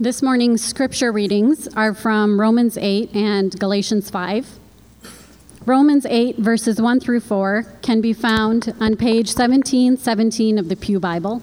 This morning's scripture readings are from Romans 8 and Galatians 5. Romans 8, verses 1 through 4, can be found on page 1717 of the Pew Bible.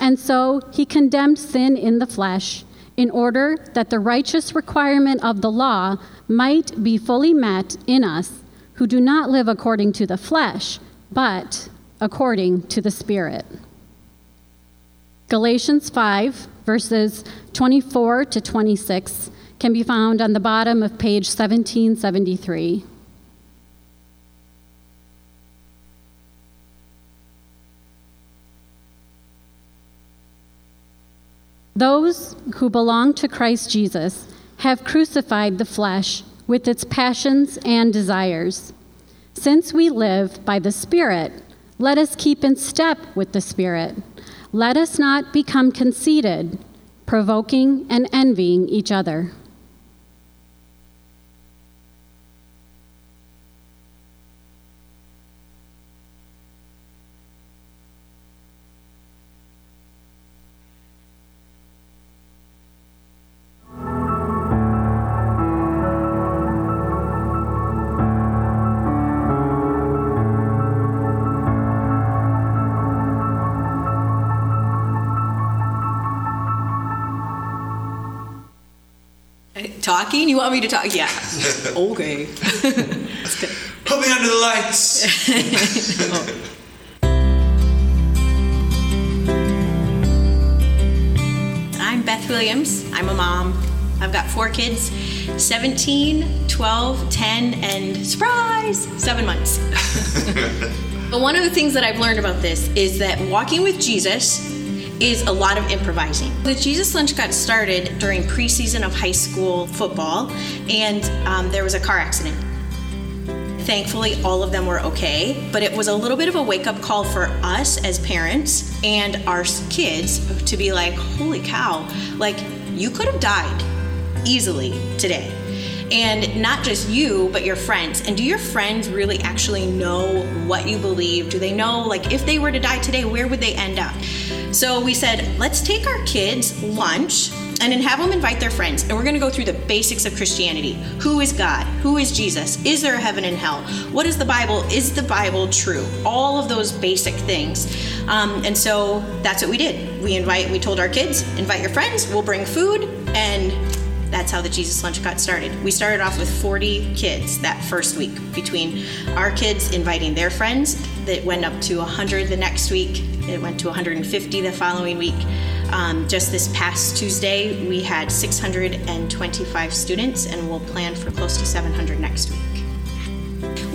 And so he condemned sin in the flesh in order that the righteous requirement of the law might be fully met in us who do not live according to the flesh, but according to the Spirit. Galatians 5, verses 24 to 26, can be found on the bottom of page 1773. Those who belong to Christ Jesus have crucified the flesh with its passions and desires. Since we live by the Spirit, let us keep in step with the Spirit. Let us not become conceited, provoking and envying each other. Talking? You want me to talk? Yeah. okay. Put me under the lights. Oh. I'm Beth Williams. I'm a mom. I've got four kids 17, 12, 10, and surprise, seven months. but one of the things that I've learned about this is that walking with Jesus is a lot of improvising. The Jesus Lunch got started during preseason of high school football, and um, there was a car accident. Thankfully, all of them were okay, but it was a little bit of a wake up call for us as parents and our kids to be like, holy cow, like you could have died easily today and not just you but your friends and do your friends really actually know what you believe do they know like if they were to die today where would they end up so we said let's take our kids lunch and then have them invite their friends. And we're going to go through the basics of christianity. Who is god? Who is jesus? Is there a heaven and hell? What is the bible? Is the bible true? All of those basic things. Um, and so that's what we did. We invite we told our kids invite your friends we'll bring food and that's how the Jesus Lunch got started. We started off with 40 kids that first week, between our kids inviting their friends, that went up to 100 the next week, it went to 150 the following week. Um, just this past Tuesday, we had 625 students, and we'll plan for close to 700 next week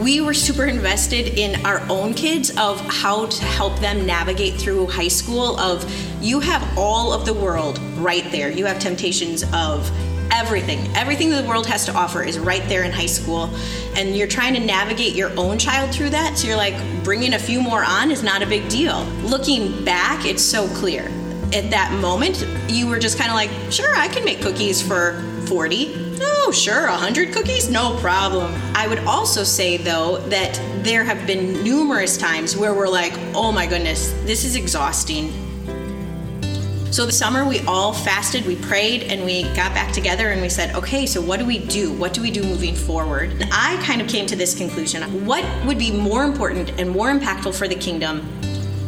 we were super invested in our own kids of how to help them navigate through high school of you have all of the world right there you have temptations of everything. Everything the world has to offer is right there in high school. And you're trying to navigate your own child through that. So you're like, bringing a few more on is not a big deal. Looking back, it's so clear. At that moment, you were just kind of like, sure, I can make cookies for 40. Oh, sure, 100 cookies? No problem. I would also say, though, that there have been numerous times where we're like, oh my goodness, this is exhausting so the summer, we all fasted, we prayed, and we got back together and we said, okay, so what do we do? What do we do moving forward? And I kind of came to this conclusion what would be more important and more impactful for the kingdom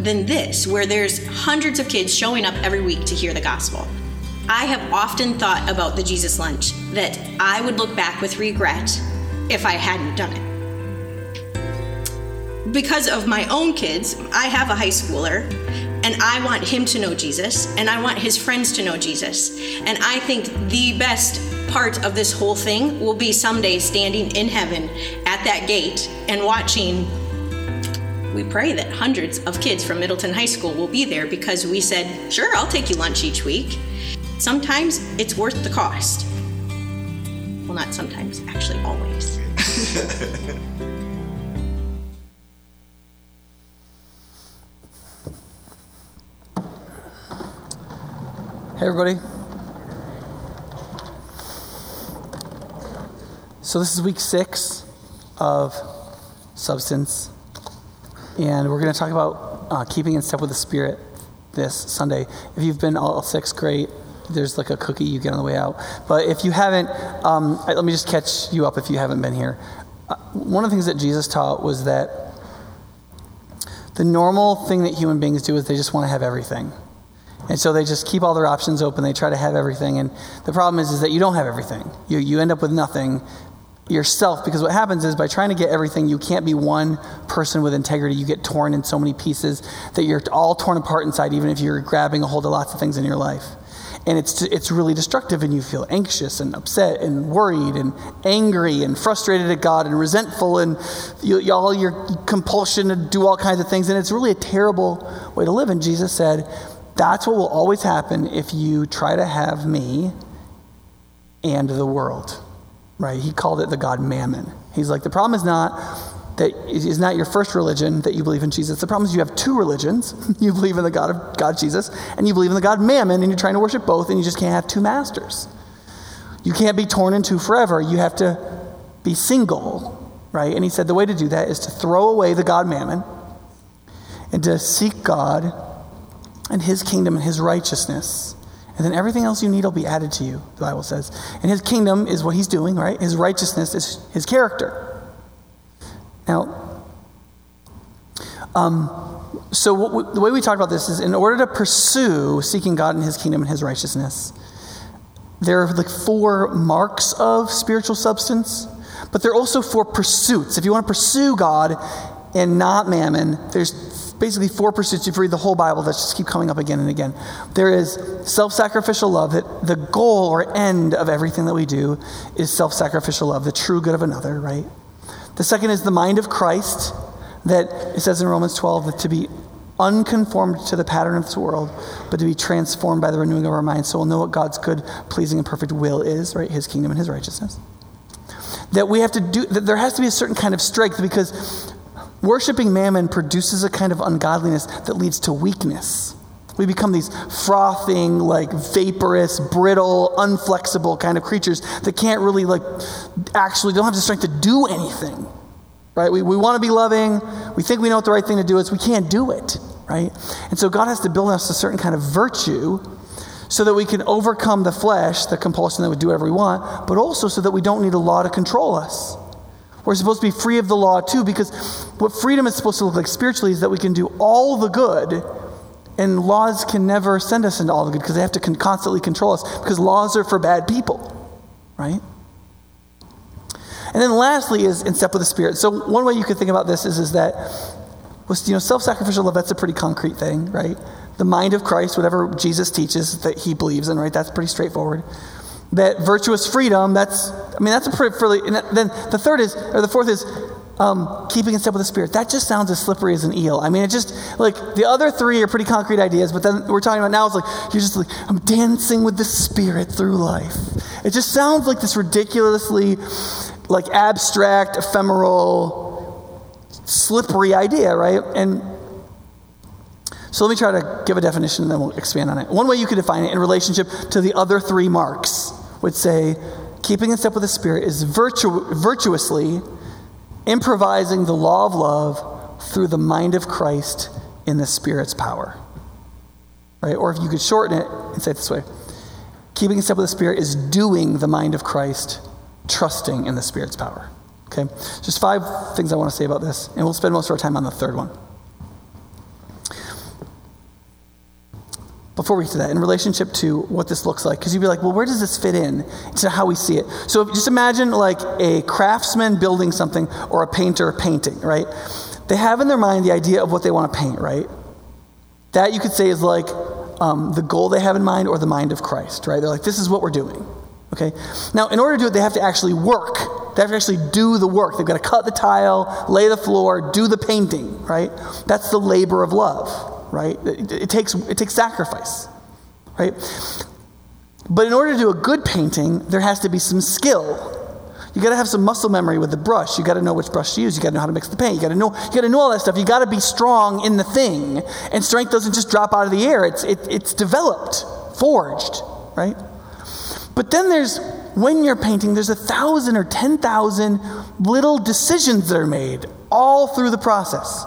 than this, where there's hundreds of kids showing up every week to hear the gospel? I have often thought about the Jesus lunch that I would look back with regret if I hadn't done it. Because of my own kids, I have a high schooler And I want him to know Jesus, and I want his friends to know Jesus. And I think the best part of this whole thing will be someday standing in heaven at that gate and watching. We pray that hundreds of kids from Middleton High School will be there because we said, sure, I'll take you lunch each week. Sometimes it's worth the cost. Well, not sometimes, actually, always. Everybody. So, this is week six of substance, and we're going to talk about uh, keeping in step with the Spirit this Sunday. If you've been all six, great. There's like a cookie you get on the way out. But if you haven't, um, let me just catch you up if you haven't been here. Uh, one of the things that Jesus taught was that the normal thing that human beings do is they just want to have everything. And so they just keep all their options open. They try to have everything. And the problem is, is that you don't have everything. You, you end up with nothing yourself because what happens is by trying to get everything, you can't be one person with integrity. You get torn in so many pieces that you're all torn apart inside, even if you're grabbing a hold of lots of things in your life. And it's, it's really destructive, and you feel anxious and upset and worried and angry and frustrated at God and resentful and you, all your compulsion to do all kinds of things. And it's really a terrible way to live. And Jesus said, that's what will always happen if you try to have me and the world, right? He called it the God mammon. He's like, the problem is not that it is not your first religion that you believe in Jesus. The problem is you have two religions. you believe in the God of God Jesus, and you believe in the God mammon, and you're trying to worship both, and you just can't have two masters. You can't be torn in two forever. You have to be single, right? And he said the way to do that is to throw away the God mammon and to seek God and his kingdom and his righteousness. And then everything else you need will be added to you, the Bible says. And his kingdom is what he's doing, right? His righteousness is his character. Now, um, so we, the way we talk about this is in order to pursue seeking God and his kingdom and his righteousness, there are like four marks of spiritual substance, but there are also four pursuits. If you want to pursue God and not mammon, there's basically four pursuits. If you read the whole Bible, that just keep coming up again and again. There is self sacrificial love, that the goal or end of everything that we do is self sacrificial love, the true good of another, right? The second is the mind of Christ, that it says in Romans 12 that to be unconformed to the pattern of this world, but to be transformed by the renewing of our minds so we'll know what God's good, pleasing, and perfect will is, right? His kingdom and his righteousness. That we have to do, that there has to be a certain kind of strength because Worshipping mammon produces a kind of ungodliness that leads to weakness. We become these frothing, like vaporous, brittle, unflexible kind of creatures that can't really, like, actually don't have the strength to do anything. Right? We, we want to be loving. We think we know what the right thing to do is. We can't do it. Right? And so God has to build us a certain kind of virtue so that we can overcome the flesh, the compulsion that we do whatever we want, but also so that we don't need a law to control us. We're supposed to be free of the law too, because what freedom is supposed to look like spiritually is that we can do all the good, and laws can never send us into all the good because they have to con- constantly control us, because laws are for bad people, right? And then lastly is in step with the Spirit. So one way you could think about this is, is that was, you know, self-sacrificial love, that's a pretty concrete thing, right? The mind of Christ, whatever Jesus teaches that he believes in, right? That's pretty straightforward that virtuous freedom, that's, I mean, that's a pretty, pretty then the third is, or the fourth is, um, keeping in step with the Spirit. That just sounds as slippery as an eel. I mean, it just, like, the other three are pretty concrete ideas, but then we're talking about now, it's like, you're just like, I'm dancing with the Spirit through life. It just sounds like this ridiculously, like, abstract, ephemeral, slippery idea, right? And so let me try to give a definition and then we'll expand on it. One way you could define it in relationship to the other three marks would say keeping in step with the Spirit is virtu- virtuously improvising the law of love through the mind of Christ in the Spirit's power. Right? Or if you could shorten it and say it this way keeping in step with the Spirit is doing the mind of Christ, trusting in the Spirit's power. Okay? Just five things I want to say about this, and we'll spend most of our time on the third one. Before we get to that, in relationship to what this looks like, because you'd be like, well, where does this fit in to how we see it? So just imagine like a craftsman building something or a painter painting, right? They have in their mind the idea of what they want to paint, right? That you could say is like um, the goal they have in mind or the mind of Christ, right? They're like, this is what we're doing. Okay? Now, in order to do it, they have to actually work. They have to actually do the work. They've got to cut the tile, lay the floor, do the painting, right? That's the labor of love, right? It, it takes, it takes sacrifice, right? But in order to do a good painting, there has to be some skill. You got to have some muscle memory with the brush. You got to know which brush to use. You got to know how to mix the paint. You got to know. You got to know all that stuff. You got to be strong in the thing. And strength doesn't just drop out of the air. It's it, it's developed, forged, right? But then there's when you're painting, there's a thousand or ten thousand little decisions that are made all through the process.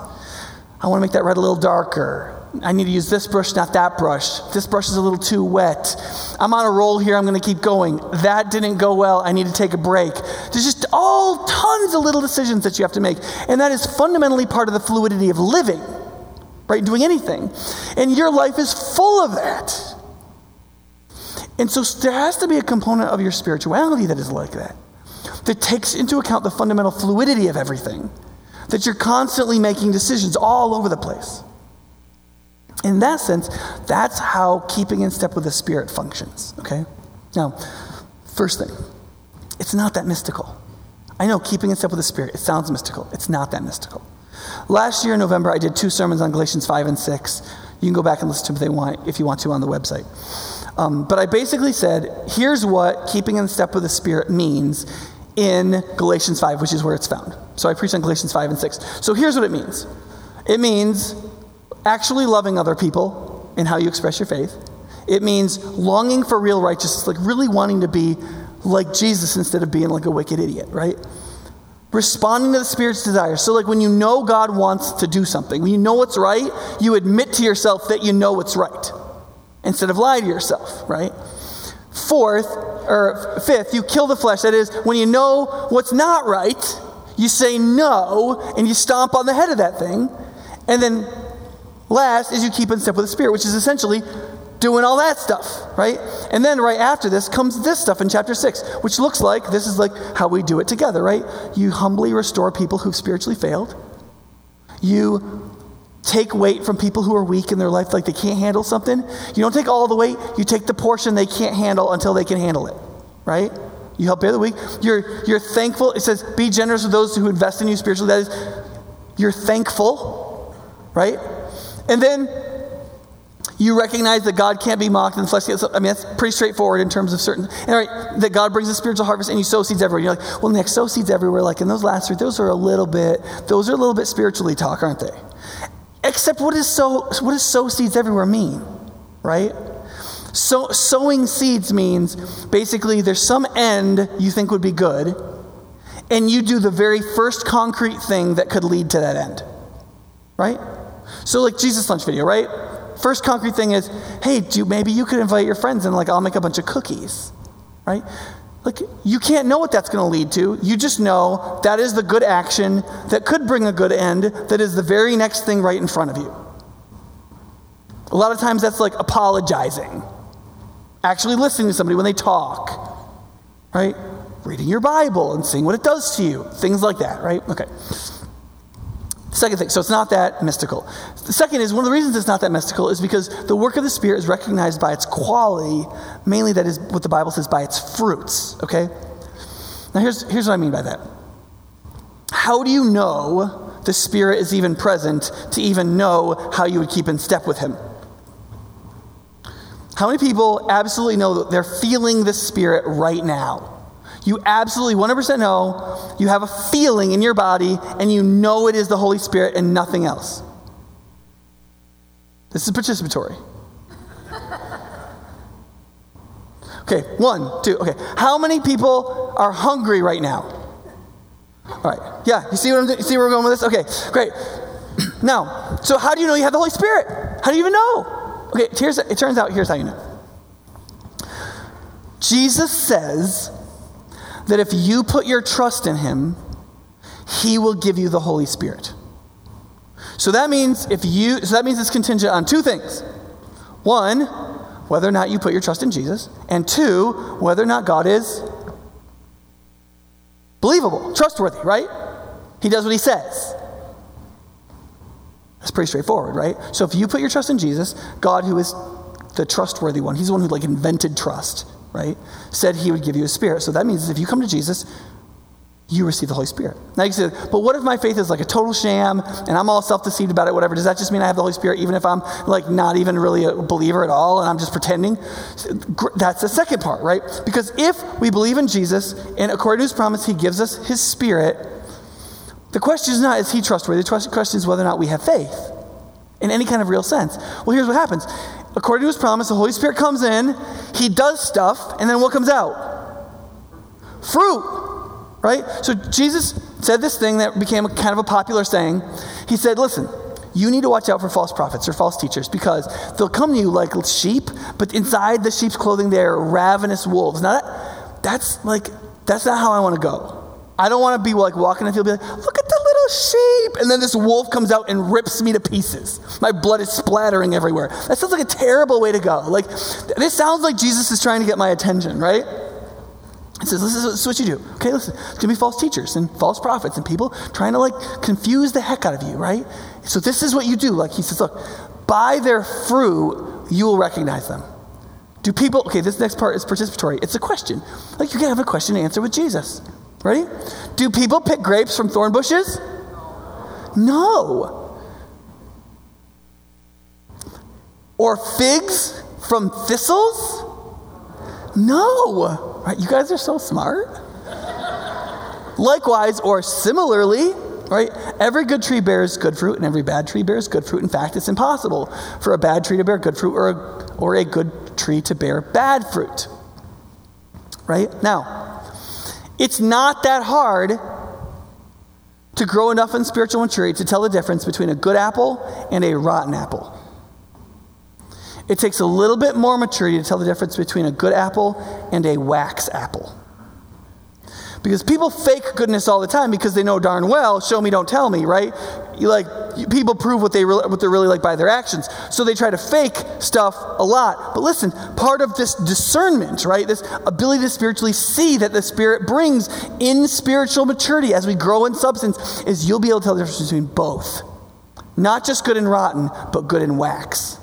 I want to make that red a little darker. I need to use this brush, not that brush. This brush is a little too wet. I'm on a roll here. I'm going to keep going. That didn't go well. I need to take a break. There's just all tons of little decisions that you have to make. And that is fundamentally part of the fluidity of living, right? Doing anything. And your life is full of that. And so there has to be a component of your spirituality that is like that, that takes into account the fundamental fluidity of everything, that you're constantly making decisions all over the place. In that sense, that's how keeping in step with the Spirit functions, okay? Now, first thing, it's not that mystical. I know keeping in step with the Spirit, it sounds mystical. It's not that mystical. Last year in November, I did two sermons on Galatians 5 and 6. You can go back and listen to them if, they want, if you want to on the website. Um, but I basically said, here's what keeping in step with the Spirit means in Galatians 5, which is where it's found. So I preached on Galatians 5 and 6. So here's what it means it means actually loving other people in how you express your faith. It means longing for real righteousness, like really wanting to be like Jesus instead of being like a wicked idiot, right? Responding to the Spirit's desire. So, like when you know God wants to do something, when you know what's right, you admit to yourself that you know what's right instead of lie to yourself, right? Fourth, or fifth, you kill the flesh. That is, when you know what's not right, you say no and you stomp on the head of that thing. And then Last is you keep in step with the Spirit, which is essentially doing all that stuff, right? And then right after this comes this stuff in chapter 6, which looks like this is like how we do it together, right? You humbly restore people who've spiritually failed. You take weight from people who are weak in their life, like they can't handle something. You don't take all the weight, you take the portion they can't handle until they can handle it, right? You help bear the weak. You're, you're thankful. It says, be generous with those who invest in you spiritually. That is, you're thankful, right? And then you recognize that God can't be mocked in the flesh. I mean, that's pretty straightforward in terms of certain. And right, that God brings a spiritual harvest and you sow seeds everywhere. You're like, well, Nick, sow seeds everywhere. Like in those last three, those are a little bit, those are a little bit spiritually talk, aren't they? Except what, is sow, what does sow seeds everywhere mean, right? So, sowing seeds means basically there's some end you think would be good, and you do the very first concrete thing that could lead to that end, right? So, like Jesus lunch video, right? First concrete thing is, hey, do maybe you could invite your friends and like I'll make a bunch of cookies, right? Like you can't know what that's going to lead to. You just know that is the good action that could bring a good end. That is the very next thing right in front of you. A lot of times that's like apologizing, actually listening to somebody when they talk, right? Reading your Bible and seeing what it does to you, things like that, right? Okay. Second thing, so it's not that mystical. The second is one of the reasons it's not that mystical is because the work of the Spirit is recognized by its quality, mainly that is what the Bible says by its fruits, okay? Now here's, here's what I mean by that. How do you know the Spirit is even present to even know how you would keep in step with Him? How many people absolutely know that they're feeling the Spirit right now? You absolutely 100% know, you have a feeling in your body, and you know it is the Holy Spirit and nothing else. This is participatory. Okay, one, two, okay. How many people are hungry right now? All right, yeah, you see, what I'm, you see where we're going with this? Okay, great. now, so how do you know you have the Holy Spirit? How do you even know? Okay, here's, it turns out here's how you know. Jesus says that if you put your trust in Him, He will give you the Holy Spirit. So that means if you so that means it's contingent on two things. One, whether or not you put your trust in Jesus, and two, whether or not God is believable, trustworthy, right? He does what he says. That's pretty straightforward, right? So if you put your trust in Jesus, God, who is the trustworthy one, he's the one who like invented trust, right? Said he would give you a spirit. So that means if you come to Jesus, you receive the Holy Spirit. Now you say, but what if my faith is like a total sham and I'm all self deceived about it, whatever? Does that just mean I have the Holy Spirit even if I'm like not even really a believer at all and I'm just pretending? That's the second part, right? Because if we believe in Jesus and according to his promise, he gives us his Spirit, the question is not is he trustworthy? The question is whether or not we have faith in any kind of real sense. Well, here's what happens. According to his promise, the Holy Spirit comes in, he does stuff, and then what comes out? Fruit right? So Jesus said this thing that became a, kind of a popular saying. He said, Listen, you need to watch out for false prophets or false teachers because they'll come to you like sheep, but inside the sheep's clothing they're ravenous wolves. Now that, that's like that's not how I want to go. I don't want to be like walking field, be like, look at the sheep, and then this wolf comes out and rips me to pieces. My blood is splattering everywhere. That sounds like a terrible way to go. Like this sounds like Jesus is trying to get my attention, right? He says, this is, what you do. Okay, listen, it's going to be false teachers and false prophets and people trying to like confuse the heck out of you, right? So this is what you do. Like he says, look, by their fruit, you will recognize them. Do people, okay, this next part is participatory. It's a question. Like you can have a question to answer with Jesus. Ready? Do people pick grapes from thorn bushes? No. Or figs from thistles? No. Right? You guys are so smart. Likewise, or similarly, right? Every good tree bears good fruit, and every bad tree bears good fruit. In fact, it's impossible for a bad tree to bear good fruit or a, or a good tree to bear bad fruit. Right? Now, it's not that hard to grow enough in spiritual maturity to tell the difference between a good apple and a rotten apple. It takes a little bit more maturity to tell the difference between a good apple and a wax apple. Because people fake goodness all the time because they know darn well, show me, don't tell me, right? You like people prove what they re- what they're really like by their actions. So they try to fake stuff a lot. But listen, part of this discernment, right? This ability to spiritually see that the Spirit brings in spiritual maturity as we grow in substance is you'll be able to tell the difference between both. Not just good and rotten, but good and wax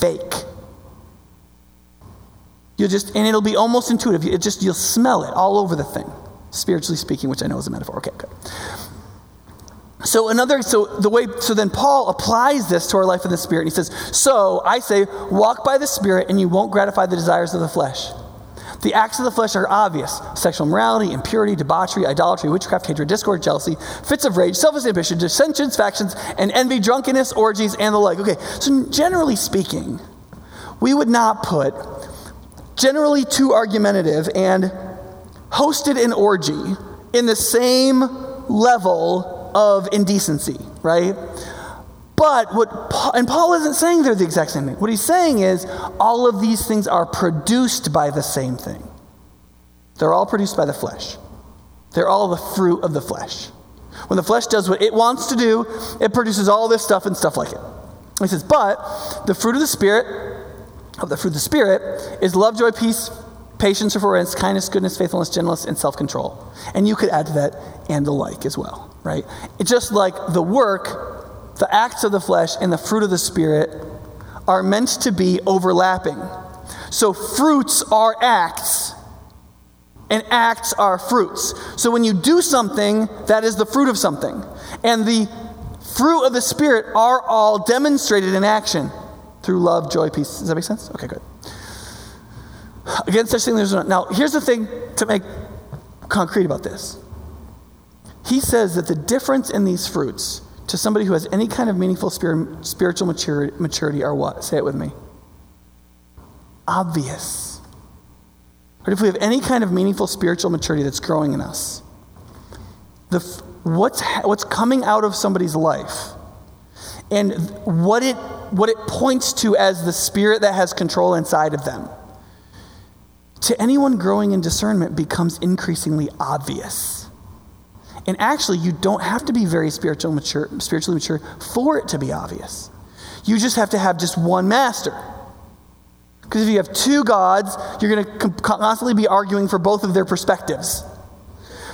fake. You'll just, and it'll be almost intuitive. It just, you'll smell it all over the thing, spiritually speaking, which I know is a metaphor. Okay, good. So another, so the way, so then Paul applies this to our life in the Spirit. He says, So I say, walk by the Spirit, and you won't gratify the desires of the flesh. The acts of the flesh are obvious sexual morality, impurity, debauchery, idolatry, witchcraft, hatred, discord, jealousy, fits of rage, selfish ambition, dissensions, factions, and envy, drunkenness, orgies, and the like. Okay, so generally speaking, we would not put generally too argumentative and hosted an orgy in the same level of indecency, right? But what, and Paul isn't saying they're the exact same thing. What he's saying is all of these things are produced by the same thing. They're all produced by the flesh. They're all the fruit of the flesh. When the flesh does what it wants to do, it produces all this stuff and stuff like it. He says, but the fruit of the Spirit, of the fruit of the Spirit, is love, joy, peace, patience, forbearance, kindness, goodness, faithfulness, gentleness, and self control. And you could add to that and the like as well, right? It's just like the work the acts of the flesh and the fruit of the Spirit are meant to be overlapping. So fruits are acts, and acts are fruits. So when you do something, that is the fruit of something. And the fruit of the Spirit are all demonstrated in action through love, joy, peace. Does that make sense? Okay, good. Against such things, there's no. Now, here's the thing to make concrete about this. He says that the difference in these fruits to somebody who has any kind of meaningful spiritual maturity, maturity are what? Say it with me. Obvious. But if we have any kind of meaningful spiritual maturity that's growing in us, the, what's, what's coming out of somebody's life and what it, what it points to as the spirit that has control inside of them, to anyone growing in discernment becomes increasingly obvious. And actually, you don't have to be very spiritual mature, spiritually mature for it to be obvious. You just have to have just one master. Because if you have two gods, you're going to constantly be arguing for both of their perspectives.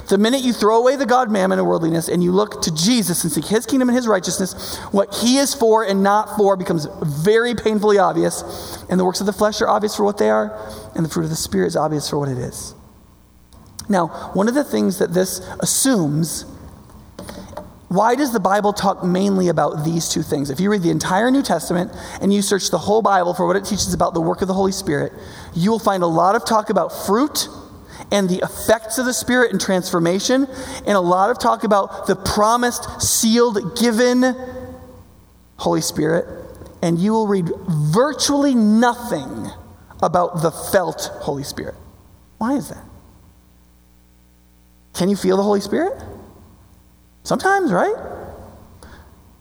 The minute you throw away the God mammon and worldliness and you look to Jesus and seek his kingdom and his righteousness, what he is for and not for becomes very painfully obvious. And the works of the flesh are obvious for what they are, and the fruit of the Spirit is obvious for what it is. Now, one of the things that this assumes why does the Bible talk mainly about these two things? If you read the entire New Testament and you search the whole Bible for what it teaches about the work of the Holy Spirit, you will find a lot of talk about fruit and the effects of the Spirit and transformation, and a lot of talk about the promised, sealed, given Holy Spirit. And you will read virtually nothing about the felt Holy Spirit. Why is that? Can you feel the Holy Spirit? Sometimes, right?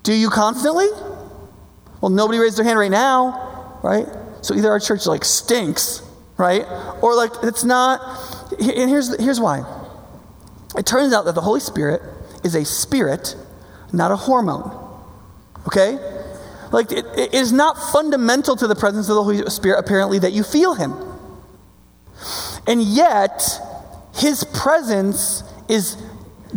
Do you constantly? Well, nobody raised their hand right now, right? So either our church like stinks, right? Or like it's not. And here's, here's why. It turns out that the Holy Spirit is a spirit, not a hormone. Okay? Like it, it is not fundamental to the presence of the Holy Spirit, apparently, that you feel Him. And yet, His presence is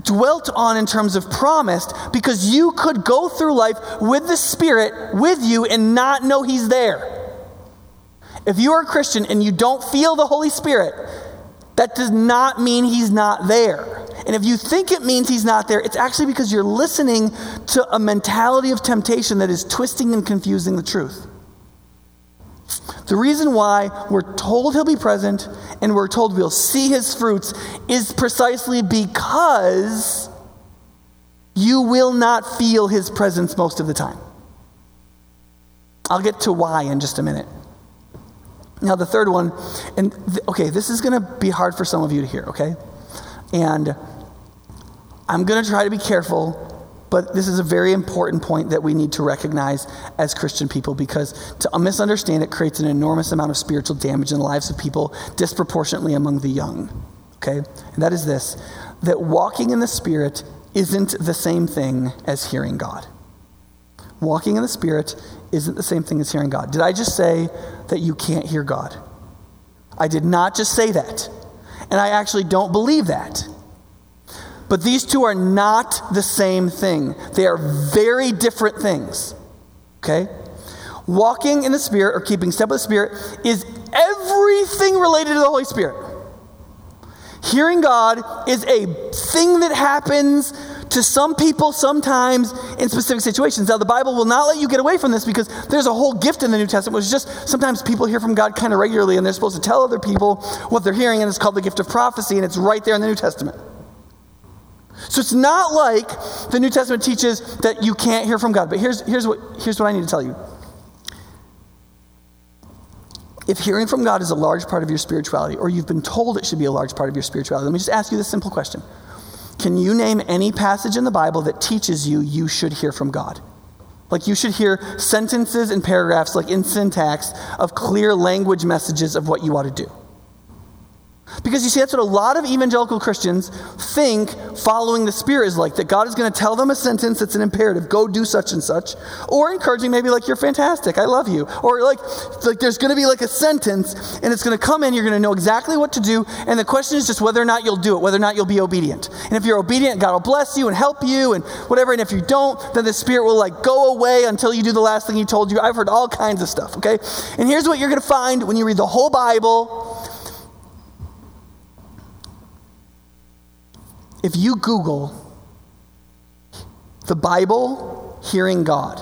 dwelt on in terms of promised because you could go through life with the Spirit with you and not know He's there. If you are a Christian and you don't feel the Holy Spirit, that does not mean He's not there. And if you think it means He's not there, it's actually because you're listening to a mentality of temptation that is twisting and confusing the truth. The reason why we're told he'll be present and we're told we'll see his fruits is precisely because you will not feel his presence most of the time. I'll get to why in just a minute. Now, the third one, and th- okay, this is going to be hard for some of you to hear, okay? And I'm going to try to be careful but this is a very important point that we need to recognize as Christian people because to misunderstand it creates an enormous amount of spiritual damage in the lives of people, disproportionately among the young. Okay? And that is this that walking in the Spirit isn't the same thing as hearing God. Walking in the Spirit isn't the same thing as hearing God. Did I just say that you can't hear God? I did not just say that. And I actually don't believe that. But these two are not the same thing, they are very different things. Okay? Walking in the Spirit or keeping step with the Spirit is everything related to the Holy Spirit. Hearing God is a thing that happens to some people sometimes in specific situations. Now, the Bible will not let you get away from this because there's a whole gift in the New Testament, which is just sometimes people hear from God kind of regularly and they're supposed to tell other people what they're hearing, and it's called the gift of prophecy, and it's right there in the New Testament. So it's not like the New Testament teaches that you can't hear from God. But here's, here's, what, here's what I need to tell you. If hearing from God is a large part of your spirituality, or you've been told it should be a large part of your spirituality, let me just ask you this simple question. Can you name any passage in the Bible that teaches you you should hear from God? Like you should hear sentences and paragraphs, like in syntax, of clear language messages of what you ought to do. Because you see, that's what a lot of evangelical Christians think following the Spirit is like that God is going to tell them a sentence that's an imperative, go do such and such, or encouraging maybe like, you're fantastic, I love you. Or like, like there's going to be like a sentence and it's going to come in, you're going to know exactly what to do, and the question is just whether or not you'll do it, whether or not you'll be obedient. And if you're obedient, God will bless you and help you and whatever. And if you don't, then the Spirit will like go away until you do the last thing He told you. I've heard all kinds of stuff, okay? And here's what you're going to find when you read the whole Bible If you Google the Bible hearing God,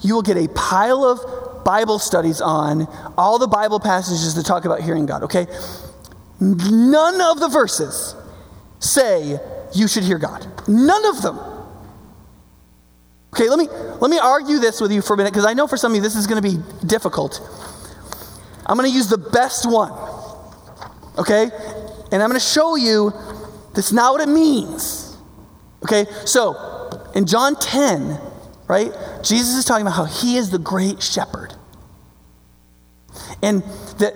you will get a pile of Bible studies on all the Bible passages that talk about hearing God, okay? None of the verses say you should hear God. None of them. Okay, let me let me argue this with you for a minute because I know for some of you this is going to be difficult. I'm going to use the best one. Okay? And I'm going to show you that's not what it means. Okay, so in John 10, right, Jesus is talking about how he is the great shepherd. And that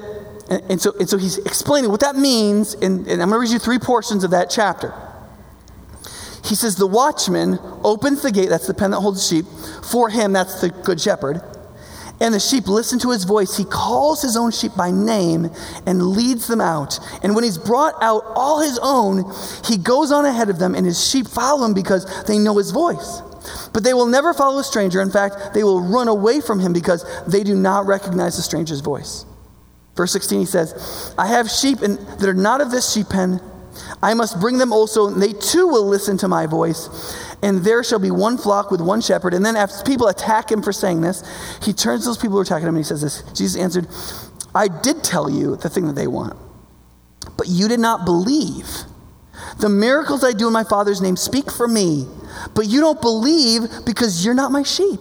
and, and so, and so he's explaining what that means, and, and I'm going to read you three portions of that chapter. He says, The watchman opens the gate, that's the pen that holds the sheep, for him, that's the good shepherd, and the sheep listen to his voice. He calls his own sheep by name and leads them out. And when he's brought out all his own, he goes on ahead of them, and his sheep follow him because they know his voice. But they will never follow a stranger. In fact, they will run away from him because they do not recognize the stranger's voice. Verse 16, he says, I have sheep and, that are not of this sheep pen. I must bring them also, and they too will listen to my voice. And there shall be one flock with one shepherd. And then, after people attack him for saying this, he turns to those people who are attacking him and he says this Jesus answered, I did tell you the thing that they want, but you did not believe. The miracles I do in my Father's name speak for me, but you don't believe because you're not my sheep.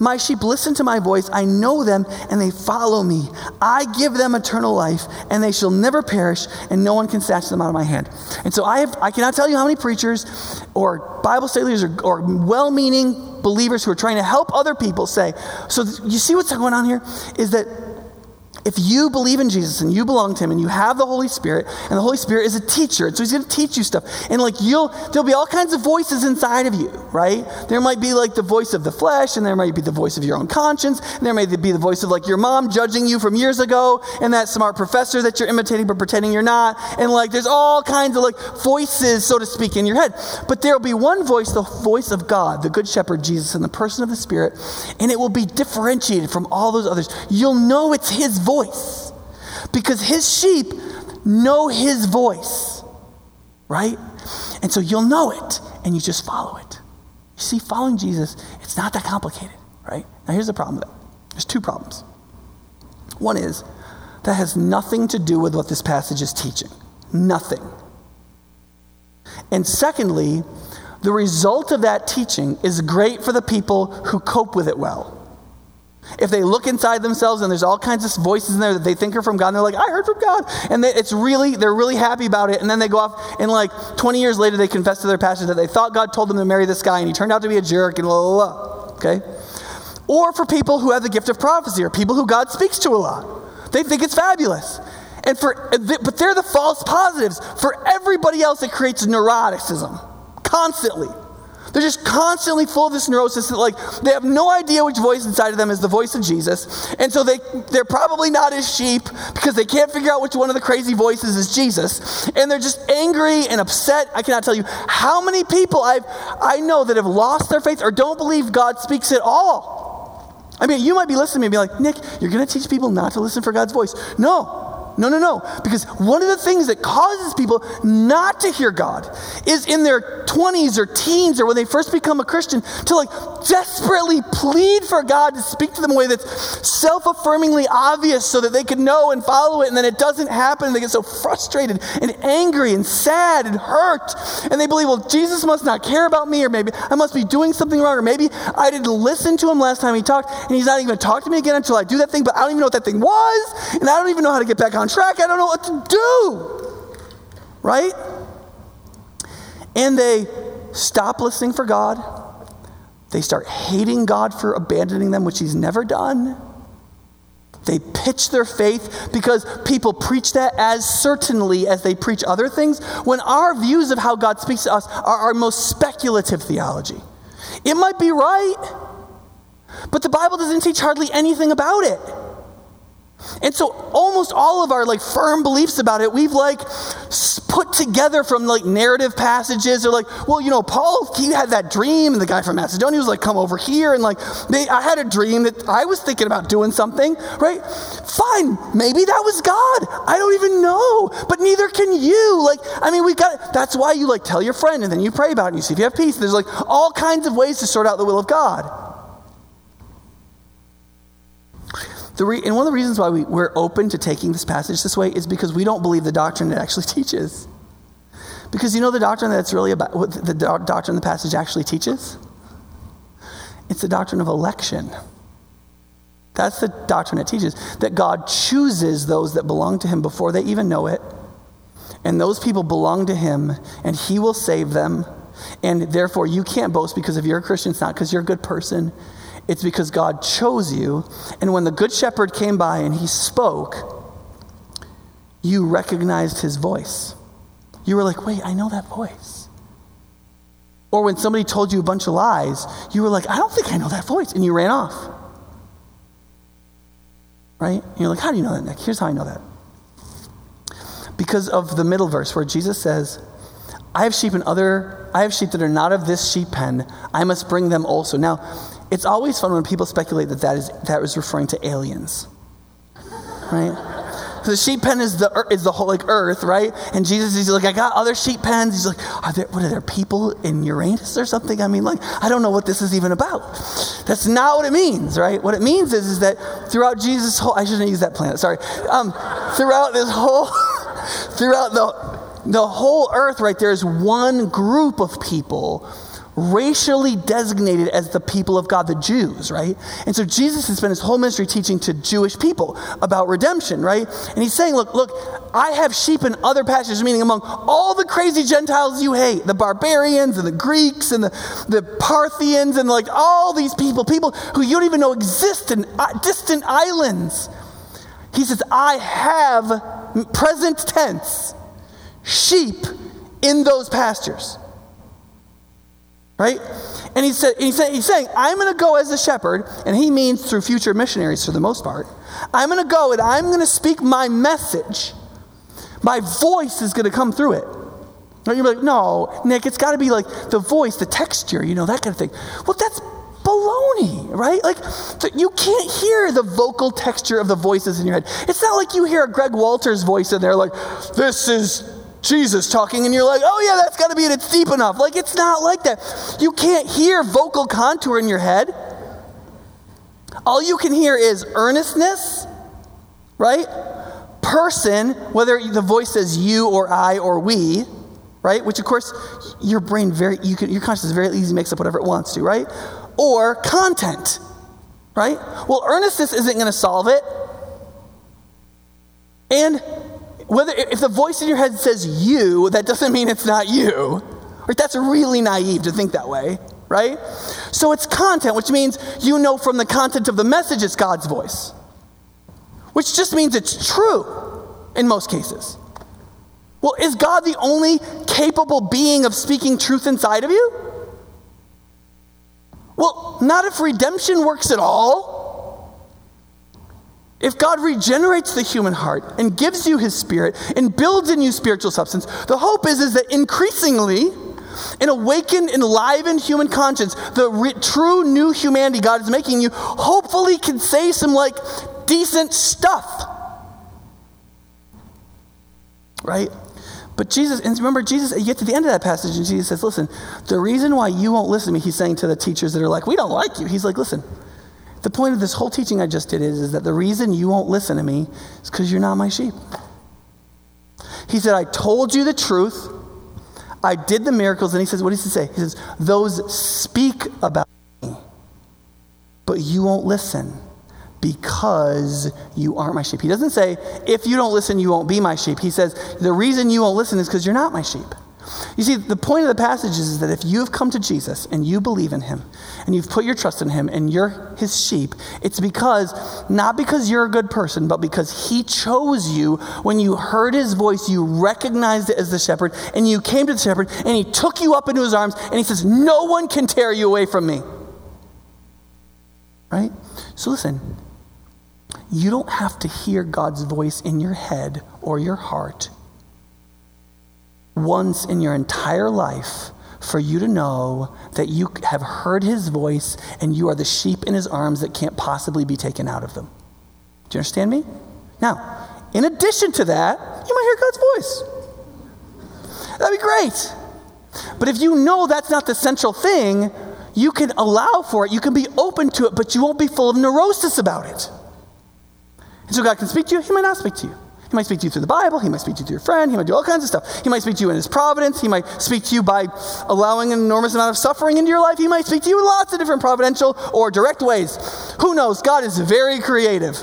My sheep listen to my voice. I know them and they follow me. I give them eternal life and they shall never perish and no one can snatch them out of my hand. And so I, have, I cannot tell you how many preachers or Bible studies or, or well meaning believers who are trying to help other people say, so you see what's going on here? Is that if you believe in Jesus and you belong to him and you have the Holy Spirit, and the Holy Spirit is a teacher, and so he's going to teach you stuff. And like you'll, there'll be all kinds of voices inside of you, right? There might be like the voice of the flesh, and there might be the voice of your own conscience, and there may be the voice of like your mom judging you from years ago, and that smart professor that you're imitating but pretending you're not. And like there's all kinds of like voices, so to speak, in your head. But there'll be one voice, the voice of God, the Good Shepherd, Jesus, and the person of the Spirit, and it will be differentiated from all those others. You'll know it's his voice voice because his sheep know his voice, right? And so you'll know it and you just follow it. You see, following Jesus, it's not that complicated, right? Now, here's the problem with that there's two problems. One is that has nothing to do with what this passage is teaching, nothing. And secondly, the result of that teaching is great for the people who cope with it well. If they look inside themselves and there's all kinds of voices in there that they think are from God, and they're like, I heard from God. And they, it's really, they're really happy about it. And then they go off, and like 20 years later, they confess to their pastor that they thought God told them to marry this guy, and he turned out to be a jerk, and blah, blah, blah. Okay? Or for people who have the gift of prophecy, or people who God speaks to a lot. They think it's fabulous. And for, but they're the false positives. For everybody else, it creates neuroticism constantly. They're just constantly full of this neurosis that, like, they have no idea which voice inside of them is the voice of Jesus. And so they, they're probably not his sheep because they can't figure out which one of the crazy voices is Jesus. And they're just angry and upset. I cannot tell you how many people I've, I know that have lost their faith or don't believe God speaks at all. I mean, you might be listening to me and be like, Nick, you're going to teach people not to listen for God's voice. No, no, no, no. Because one of the things that causes people not to hear God is in their 20s or teens or when they first become a Christian to like desperately plead for God to speak to them in a way that's self affirmingly obvious so that they can know and follow it. And then it doesn't happen. And they get so frustrated and angry and sad and hurt. And they believe, well, Jesus must not care about me, or maybe I must be doing something wrong, or maybe I didn't listen to him last time he talked and he's not even going to talk to me again until I do that thing, but I don't even know what that thing was. And I don't even know how to get back on track. I don't know what to do. Right? And they stop listening for God. They start hating God for abandoning them, which He's never done. They pitch their faith because people preach that as certainly as they preach other things, when our views of how God speaks to us are our most speculative theology. It might be right, but the Bible doesn't teach hardly anything about it. And so almost all of our like firm beliefs about it, we've like put together from like narrative passages or like, well, you know, Paul, he had that dream and the guy from Macedonia was like, come over here. And like, they, I had a dream that I was thinking about doing something, right? Fine. Maybe that was God. I don't even know, but neither can you. Like, I mean, we got, that's why you like tell your friend and then you pray about it and you see if you have peace. There's like all kinds of ways to sort out the will of God. Re- and one of the reasons why we, we're open to taking this passage this way is because we don't believe the doctrine it actually teaches. Because you know the doctrine that's really about what the do- doctrine the passage actually teaches? It's the doctrine of election. That's the doctrine it teaches that God chooses those that belong to Him before they even know it. And those people belong to Him, and He will save them. And therefore, you can't boast because if you're a Christian, it's not because you're a good person. It's because God chose you. And when the Good Shepherd came by and he spoke, you recognized his voice. You were like, wait, I know that voice. Or when somebody told you a bunch of lies, you were like, I don't think I know that voice. And you ran off. Right? And you're like, how do you know that, Nick? Here's how I know that. Because of the middle verse where Jesus says, I have sheep and other I have sheep that are not of this sheep pen. I must bring them also. Now, it's always fun when people speculate that that is that was referring to aliens. Right? So the sheep pen is the is the whole like earth, right? And Jesus is like, I got other sheep pens. He's like, are there what are there people in Uranus or something? I mean, like, I don't know what this is even about. That's not what it means, right? What it means is, is that throughout Jesus' whole I shouldn't use that planet, sorry. Um, throughout this whole throughout the the whole earth, right, there's one group of people racially designated as the people of God, the Jews, right? And so Jesus has spent his whole ministry teaching to Jewish people about redemption, right? And he's saying, look, look, I have sheep in other pastures, meaning among all the crazy Gentiles you hate, the barbarians and the Greeks and the, the Parthians and like all these people, people who you don't even know exist in uh, distant islands. He says, I have present tense sheep in those pastures. Right? And he said, he's, saying, he's saying, I'm going to go as a shepherd, and he means through future missionaries for the most part. I'm going to go and I'm going to speak my message. My voice is going to come through it. And you're like, no, Nick, it's got to be like the voice, the texture, you know, that kind of thing. Well, that's baloney, right? Like, you can't hear the vocal texture of the voices in your head. It's not like you hear a Greg Walters voice in there, like, this is Jesus talking, and you're like, oh yeah, that's got to be it. It's deep enough. Like, it's not like that. You can't hear vocal contour in your head. All you can hear is earnestness, right? Person, whether the voice says you or I or we, right? Which, of course, your brain very, you can, your consciousness very easily makes up whatever it wants to, right? Or content, right? Well, earnestness isn't going to solve it. And whether if the voice in your head says you, that doesn't mean it's not you. Right? That's really naive to think that way, right? So it's content, which means you know from the content of the message it's God's voice. Which just means it's true in most cases. Well, is God the only capable being of speaking truth inside of you? Well, not if redemption works at all. If God regenerates the human heart and gives you his spirit and builds in you spiritual substance, the hope is, is that increasingly, an awakened, enlivened human conscience, the re- true new humanity God is making you, hopefully can say some like decent stuff. Right? But Jesus, and remember, Jesus, you get to the end of that passage, and Jesus says, Listen, the reason why you won't listen to me, he's saying to the teachers that are like, We don't like you. He's like, Listen, the point of this whole teaching I just did is, is that the reason you won't listen to me is because you're not my sheep. He said, I told you the truth. I did the miracles. And he says, What does he say? He says, Those speak about me, but you won't listen because you aren't my sheep. He doesn't say, If you don't listen, you won't be my sheep. He says, The reason you won't listen is because you're not my sheep. You see, the point of the passage is that if you have come to Jesus and you believe in him and you've put your trust in him and you're his sheep, it's because, not because you're a good person, but because he chose you. When you heard his voice, you recognized it as the shepherd and you came to the shepherd and he took you up into his arms and he says, No one can tear you away from me. Right? So listen, you don't have to hear God's voice in your head or your heart once in your entire life for you to know that you have heard his voice and you are the sheep in his arms that can't possibly be taken out of them. Do you understand me? Now, in addition to that, you might hear God's voice. That'd be great. But if you know that's not the central thing, you can allow for it, you can be open to it, but you won't be full of neurosis about it. And so God can speak to you, He might not speak to you. He might speak to you through the Bible. He might speak to you through your friend. He might do all kinds of stuff. He might speak to you in his providence. He might speak to you by allowing an enormous amount of suffering into your life. He might speak to you in lots of different providential or direct ways. Who knows? God is very creative.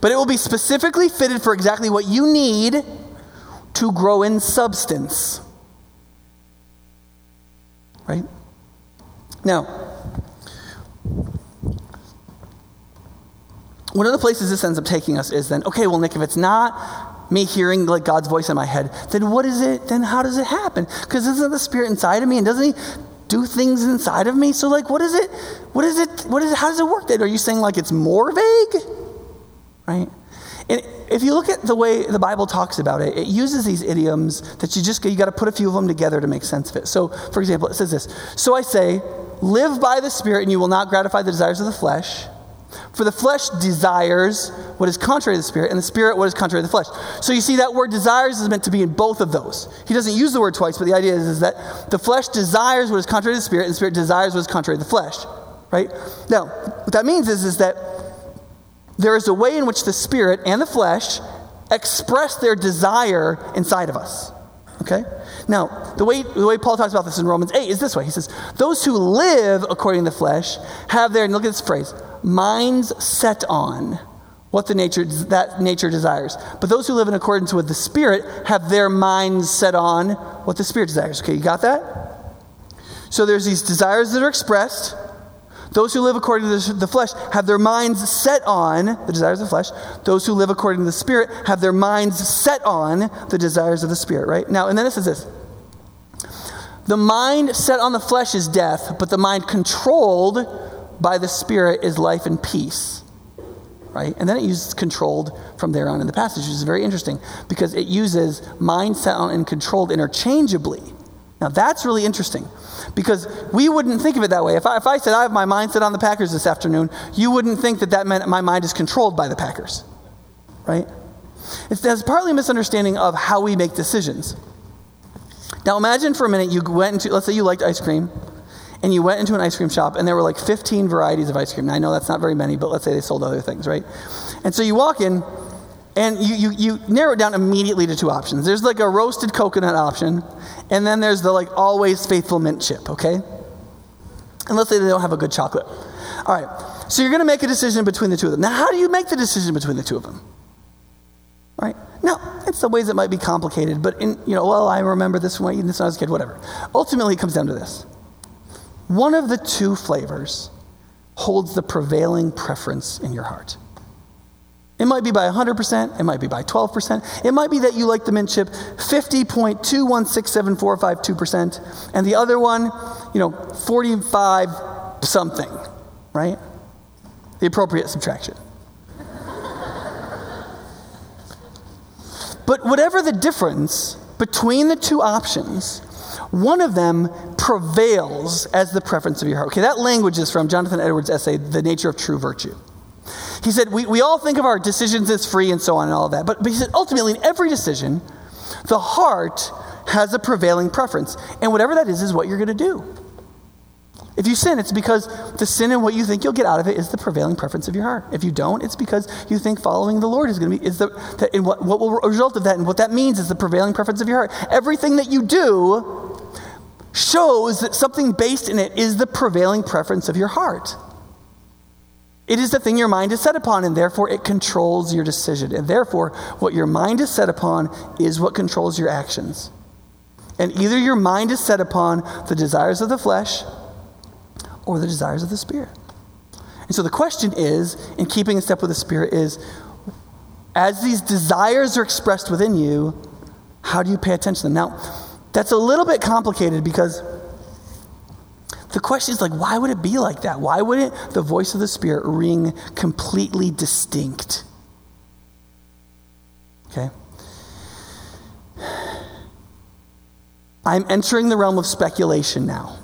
But it will be specifically fitted for exactly what you need to grow in substance. Right? Now, one of the places this ends up taking us is then, okay, well, Nick, if it's not me hearing like God's voice in my head, then what is it? Then how does it happen? Because isn't the Spirit inside of me, and doesn't He do things inside of me? So, like, what is it? What is it? What is it? How does it work? Then are you saying like it's more vague? right? And if you look at the way the Bible talks about it, it uses these idioms that you just you got to put a few of them together to make sense of it. So, for example, it says this: "So I say, live by the Spirit, and you will not gratify the desires of the flesh." For the flesh desires what is contrary to the spirit, and the spirit what is contrary to the flesh. So you see, that word desires is meant to be in both of those. He doesn't use the word twice, but the idea is, is that the flesh desires what is contrary to the spirit, and the spirit desires what is contrary to the flesh. Right? Now, what that means is, is that there is a way in which the spirit and the flesh express their desire inside of us. Okay? Now, the way, the way Paul talks about this in Romans 8 is this way. He says, Those who live according to the flesh have their, and look at this phrase, minds set on what the nature, that nature desires. But those who live in accordance with the Spirit have their minds set on what the Spirit desires. Okay, you got that? So there's these desires that are expressed. Those who live according to the flesh have their minds set on the desires of the flesh. Those who live according to the Spirit have their minds set on the desires of the Spirit, right? Now, and then it says this The mind set on the flesh is death, but the mind controlled by the Spirit is life and peace. Right? And then it uses controlled from there on in the passage, which is very interesting because it uses mind set and controlled interchangeably. Now that's really interesting because we wouldn't think of it that way. If I, if I said I have my mind set on the Packers this afternoon, you wouldn't think that that meant my mind is controlled by the Packers. Right? It's, it's partly a misunderstanding of how we make decisions. Now imagine for a minute you went into, let's say you liked ice cream and you went into an ice cream shop and there were like 15 varieties of ice cream. Now, I know that's not very many, but let's say they sold other things, right? And so you walk in and you, you, you narrow it down immediately to two options. There's like a roasted coconut option, and then there's the like always faithful mint chip, okay? And let's say they don't have a good chocolate. All right, so you're gonna make a decision between the two of them. Now, how do you make the decision between the two of them? All right? Now, in some ways it might be complicated, but in, you know, well, I remember this one, this when I was a kid, whatever. Ultimately, it comes down to this one of the two flavors holds the prevailing preference in your heart. It might be by 100%, it might be by 12%, it might be that you like the mint chip 50.2167452%, and the other one, you know, 45 something, right? The appropriate subtraction. but whatever the difference between the two options, one of them prevails as the preference of your heart. Okay, that language is from Jonathan Edwards' essay, The Nature of True Virtue. He said, we, we all think of our decisions as free and so on and all of that, but, but he said, ultimately, in every decision, the heart has a prevailing preference. And whatever that is, is what you're going to do. If you sin, it's because the sin and what you think you'll get out of it is the prevailing preference of your heart. If you don't, it's because you think following the Lord is going to be is the that, and what, what will result of that and what that means is the prevailing preference of your heart. Everything that you do shows that something based in it is the prevailing preference of your heart. It is the thing your mind is set upon, and therefore it controls your decision. And therefore, what your mind is set upon is what controls your actions. And either your mind is set upon the desires of the flesh or the desires of the Spirit. And so the question is, in keeping in step with the Spirit, is as these desires are expressed within you, how do you pay attention to them? Now, that's a little bit complicated because the question is like, why would it be like that? Why wouldn't the voice of the Spirit ring completely distinct? Okay. I'm entering the realm of speculation now.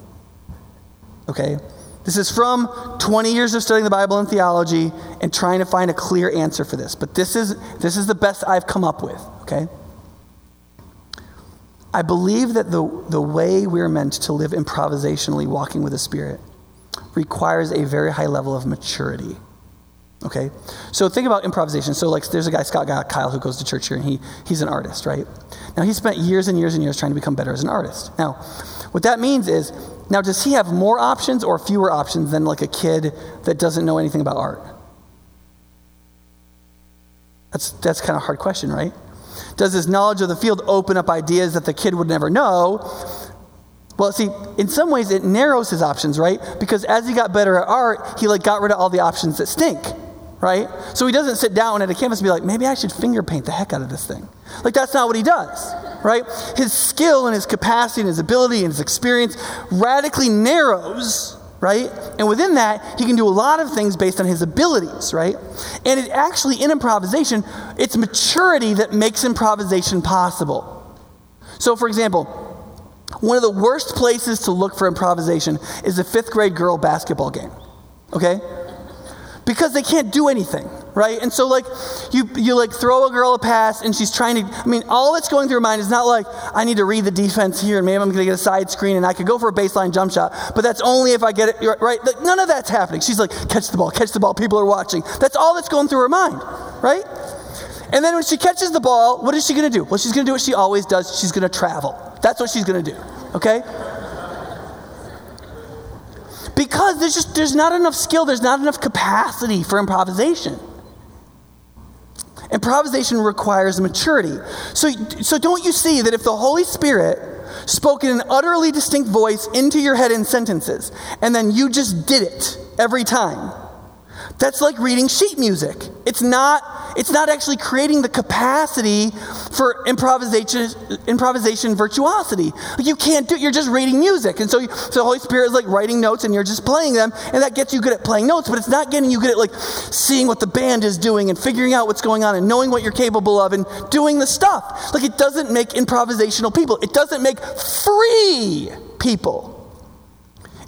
Okay? This is from 20 years of studying the Bible and theology and trying to find a clear answer for this. But this is, this is the best I've come up with. Okay? I believe that the, the way we're meant to live improvisationally, walking with the Spirit, requires a very high level of maturity. Okay? So think about improvisation. So, like, there's a guy, Scott Kyle, who goes to church here, and he, he's an artist, right? Now, he spent years and years and years trying to become better as an artist. Now, what that means is, now, does he have more options or fewer options than, like, a kid that doesn't know anything about art? That's, that's kind of a hard question, right? Does his knowledge of the field open up ideas that the kid would never know? Well, see, in some ways it narrows his options, right? Because as he got better at art, he like got rid of all the options that stink, right? So he doesn't sit down at a canvas and be like, maybe I should finger paint the heck out of this thing. Like that's not what he does, right? His skill and his capacity and his ability and his experience radically narrows right? And within that, he can do a lot of things based on his abilities, right? And it actually, in improvisation, it's maturity that makes improvisation possible. So, for example, one of the worst places to look for improvisation is a fifth grade girl basketball game, okay? Because they can't do anything, right? And so, like, you, you like throw a girl a pass and she's trying to, I mean, all that's going through her mind is not like, I need to read the defense here and maybe I'm going to get a side screen and I could go for a baseline jump shot, but that's only if I get it right. Like, none of that's happening. She's like, catch the ball, catch the ball, people are watching. That's all that's going through her mind, right? And then when she catches the ball, what is she going to do? Well, she's going to do what she always does. She's going to travel. That's what she's going to do. Okay? Because there's just there's not enough skill, there's not enough capacity for improvisation. Improvisation requires maturity. So, so don't you see that if the Holy Spirit spoke in an utterly distinct voice into your head in sentences, and then you just did it every time, that's like reading sheet music. It's not, it's not actually creating the capacity for improvisation, improvisation virtuosity. You can't do it, you're just reading music. And so, you, so the Holy Spirit is like writing notes and you're just playing them, and that gets you good at playing notes, but it's not getting you good at like seeing what the band is doing and figuring out what's going on and knowing what you're capable of and doing the stuff. Like it doesn't make improvisational people, it doesn't make free people.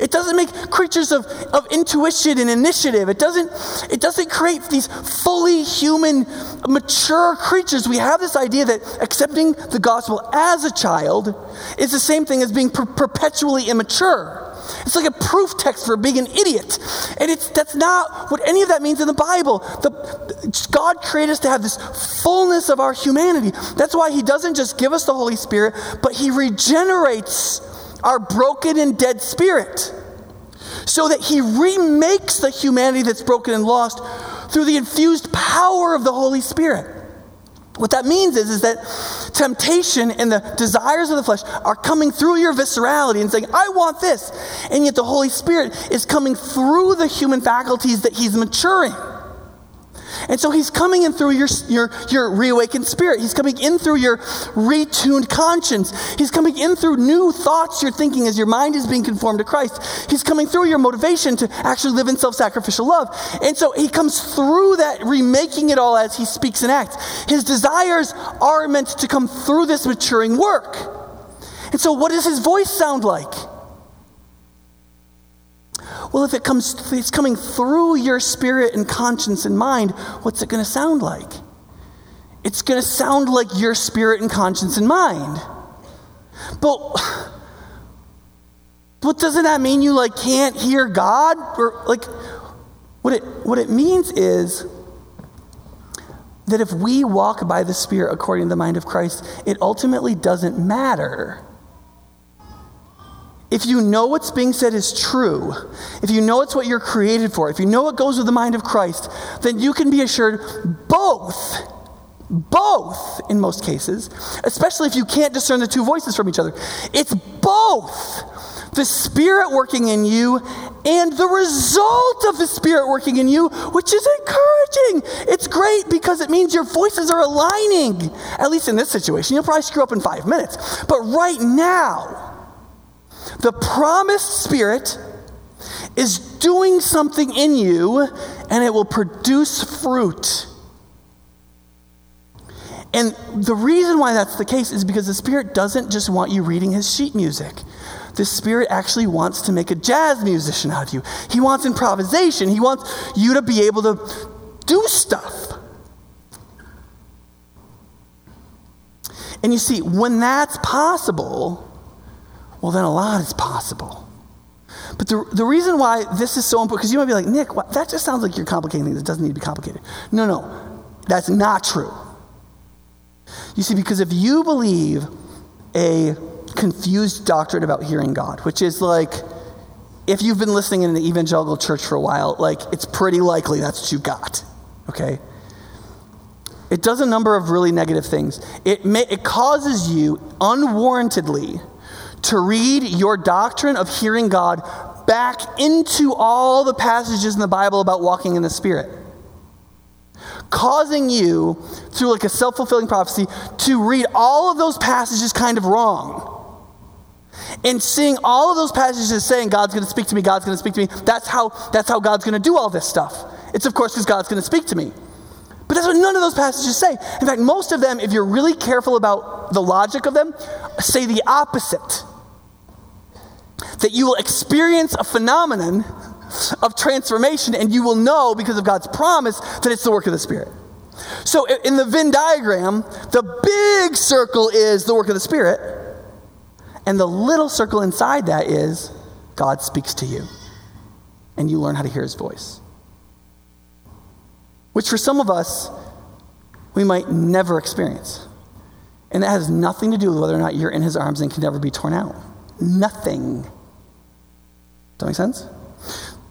It doesn't make creatures of, of intuition and initiative. It doesn't, it doesn't create these fully human, mature creatures. We have this idea that accepting the gospel as a child is the same thing as being per- perpetually immature. It's like a proof text for being an idiot. And it's, that's not what any of that means in the Bible. The, God created us to have this fullness of our humanity. That's why He doesn't just give us the Holy Spirit, but He regenerates our broken and dead spirit so that he remakes the humanity that's broken and lost through the infused power of the Holy Spirit. What that means is, is that temptation and the desires of the flesh are coming through your viscerality and saying, I want this. And yet the Holy Spirit is coming through the human faculties that He's maturing. And so he's coming in through your, your, your reawakened spirit. He's coming in through your retuned conscience. He's coming in through new thoughts you're thinking as your mind is being conformed to Christ. He's coming through your motivation to actually live in self sacrificial love. And so he comes through that, remaking it all as he speaks and acts. His desires are meant to come through this maturing work. And so, what does his voice sound like? Well, if it comes, it's coming through your spirit and conscience and mind, what's it going to sound like? It's going to sound like your spirit and conscience and mind. But, but doesn't that mean you like can't hear God? Or like, what it what it means is that if we walk by the Spirit according to the mind of Christ, it ultimately doesn't matter if you know what's being said is true, if you know it's what you're created for, if you know what goes with the mind of Christ, then you can be assured both, both in most cases, especially if you can't discern the two voices from each other. It's both the Spirit working in you and the result of the Spirit working in you, which is encouraging. It's great because it means your voices are aligning. At least in this situation, you'll probably screw up in five minutes. But right now, the promised Spirit is doing something in you and it will produce fruit. And the reason why that's the case is because the Spirit doesn't just want you reading his sheet music. The Spirit actually wants to make a jazz musician out of you. He wants improvisation. He wants you to be able to do stuff. And you see, when that's possible, well, then a lot is possible. But the, the reason why this is so important, because you might be like, Nick, what, that just sounds like you're complicating things. It doesn't need to be complicated. No, no, that's not true. You see, because if you believe a confused doctrine about hearing God, which is like, if you've been listening in an evangelical church for a while, like, it's pretty likely that's what you got, okay? It does a number of really negative things. It, may, it causes you unwarrantedly to read your doctrine of hearing God back into all the passages in the Bible about walking in the Spirit. Causing you, through like a self fulfilling prophecy, to read all of those passages kind of wrong. And seeing all of those passages saying God's going to speak to me, God's going to speak to me, that's how, that's how God's going to do all this stuff. It's, of course, because God's going to speak to me. But that's what none of those passages say. In fact, most of them, if you're really careful about the logic of them, say the opposite that you will experience a phenomenon of transformation and you will know because of God's promise that it's the work of the Spirit. So in the Venn diagram, the big circle is the work of the Spirit, and the little circle inside that is God speaks to you, and you learn how to hear his voice. Which for some of us, we might never experience. And that has nothing to do with whether or not you're in his arms and can never be torn out. Nothing. That make sense?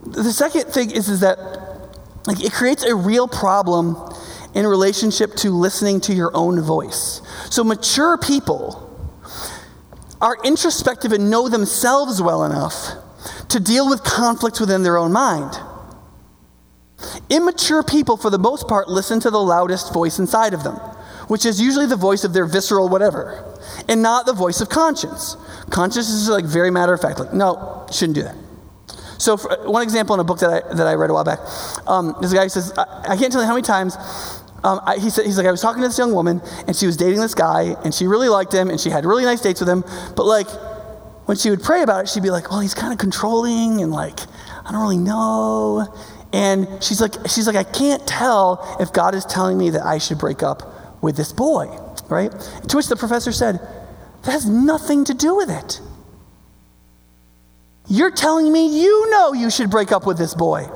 The second thing is, is that like, it creates a real problem in relationship to listening to your own voice. So, mature people are introspective and know themselves well enough to deal with conflicts within their own mind. Immature people, for the most part, listen to the loudest voice inside of them, which is usually the voice of their visceral whatever, and not the voice of conscience. Conscience is like very matter of fact, like, no, shouldn't do that. So, one example in a book that I, that I read a while back, um, a guy says, I, I can't tell you how many times um, I, he said, he's like, I was talking to this young woman, and she was dating this guy, and she really liked him, and she had really nice dates with him. But like, when she would pray about it, she'd be like, well, he's kind of controlling, and like, I don't really know. And she's like, she's like, I can't tell if God is telling me that I should break up with this boy, right? To which the professor said, that has nothing to do with it. You're telling me you know you should break up with this boy.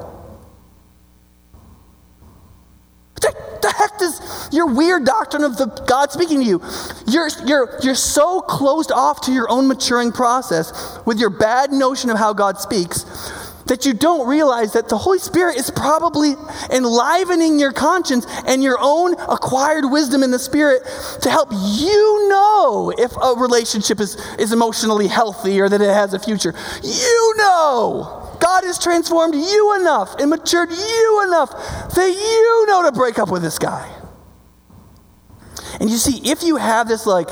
What the heck does your weird doctrine of the God speaking to you? You're, you're, you're so closed off to your own maturing process with your bad notion of how God speaks that you don't realize that the Holy Spirit is probably enlivening your conscience and your own acquired wisdom in the Spirit to help you know if a relationship is, is emotionally healthy or that it has a future. You know. God has transformed you enough and matured you enough that you know to break up with this guy. And you see, if you have this like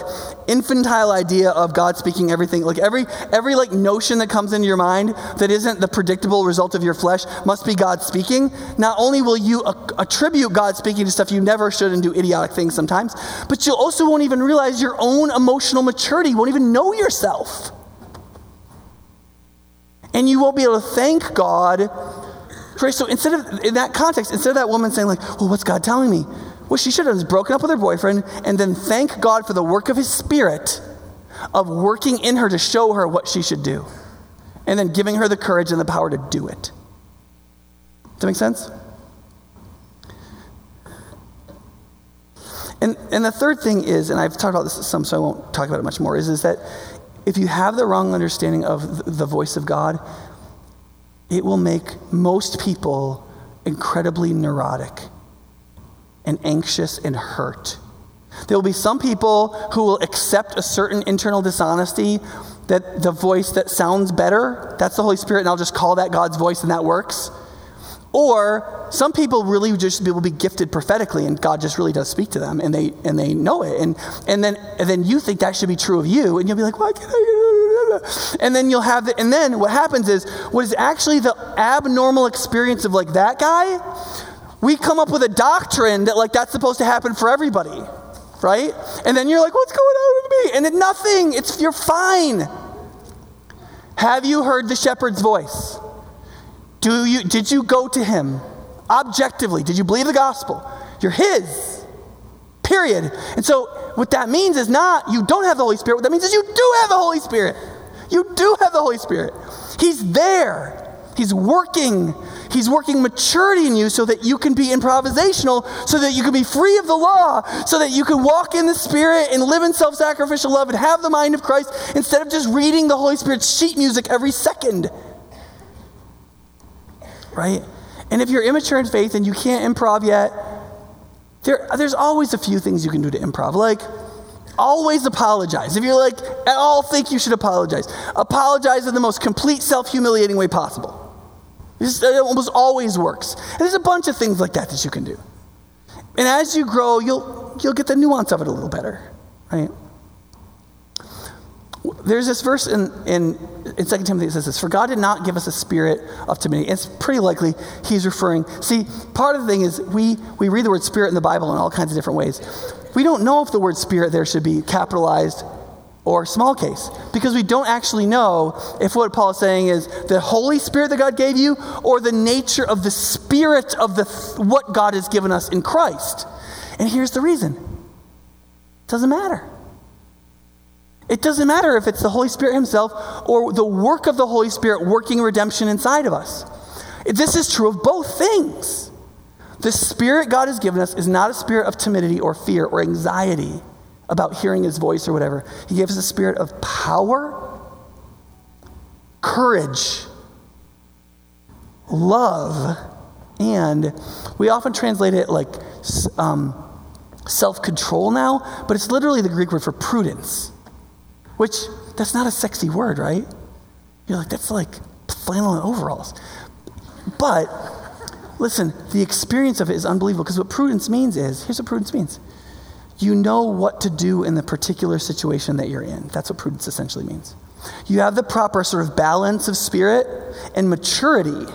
infantile idea of God speaking everything, like every every like notion that comes into your mind that isn't the predictable result of your flesh must be God speaking, not only will you a- attribute God speaking to stuff you never should and do idiotic things sometimes, but you also won't even realize your own emotional maturity, won't even know yourself. And you won't be able to thank God. So instead of, in that context, instead of that woman saying, like, well, what's God telling me? What she should have is broken up with her boyfriend and then thank God for the work of his spirit of working in her to show her what she should do. And then giving her the courage and the power to do it. Does that make sense? And, and the third thing is, and I've talked about this some, so I won't talk about it much more, is, is that if you have the wrong understanding of the voice of God, it will make most people incredibly neurotic and anxious and hurt. There will be some people who will accept a certain internal dishonesty that the voice that sounds better, that's the Holy Spirit, and I'll just call that God's voice and that works. Or some people really just will be gifted prophetically and God just really does speak to them and they and they know it. And and then and then you think that should be true of you and you'll be like, why can't I? And then you'll have the, and then what happens is what is actually the abnormal experience of like that guy, we come up with a doctrine that like that's supposed to happen for everybody. Right? And then you're like, what's going on with me? And then nothing. It's you're fine. Have you heard the shepherd's voice? Do you, did you go to him objectively? Did you believe the gospel? You're his. Period. And so, what that means is not you don't have the Holy Spirit. What that means is you do have the Holy Spirit. You do have the Holy Spirit. He's there. He's working. He's working maturity in you so that you can be improvisational, so that you can be free of the law, so that you can walk in the Spirit and live in self sacrificial love and have the mind of Christ instead of just reading the Holy Spirit's sheet music every second right? And if you're immature in faith and you can't improv yet, there, there's always a few things you can do to improv. Like, always apologize. If you're like, at all think you should apologize, apologize in the most complete self humiliating way possible. This, it almost always works. And there's a bunch of things like that that you can do. And as you grow, you'll, you'll get the nuance of it a little better, right? there's this verse in, in, in 2 Timothy that says this For God did not give us a spirit of timidity. It's pretty likely he's referring. See, part of the thing is we, we read the word spirit in the Bible in all kinds of different ways. We don't know if the word spirit there should be capitalized or small case because we don't actually know if what Paul is saying is the Holy Spirit that God gave you or the nature of the spirit of the what God has given us in Christ. And here's the reason. It doesn't matter. It doesn't matter if it's the Holy Spirit Himself or the work of the Holy Spirit working redemption inside of us. This is true of both things. The Spirit God has given us is not a spirit of timidity or fear or anxiety about hearing His voice or whatever. He gives us a spirit of power, courage, love, and we often translate it like um, self control now, but it's literally the Greek word for prudence. Which, that's not a sexy word, right? You're like, that's like flannel and overalls. But listen, the experience of it is unbelievable because what prudence means is here's what prudence means you know what to do in the particular situation that you're in. That's what prudence essentially means. You have the proper sort of balance of spirit and maturity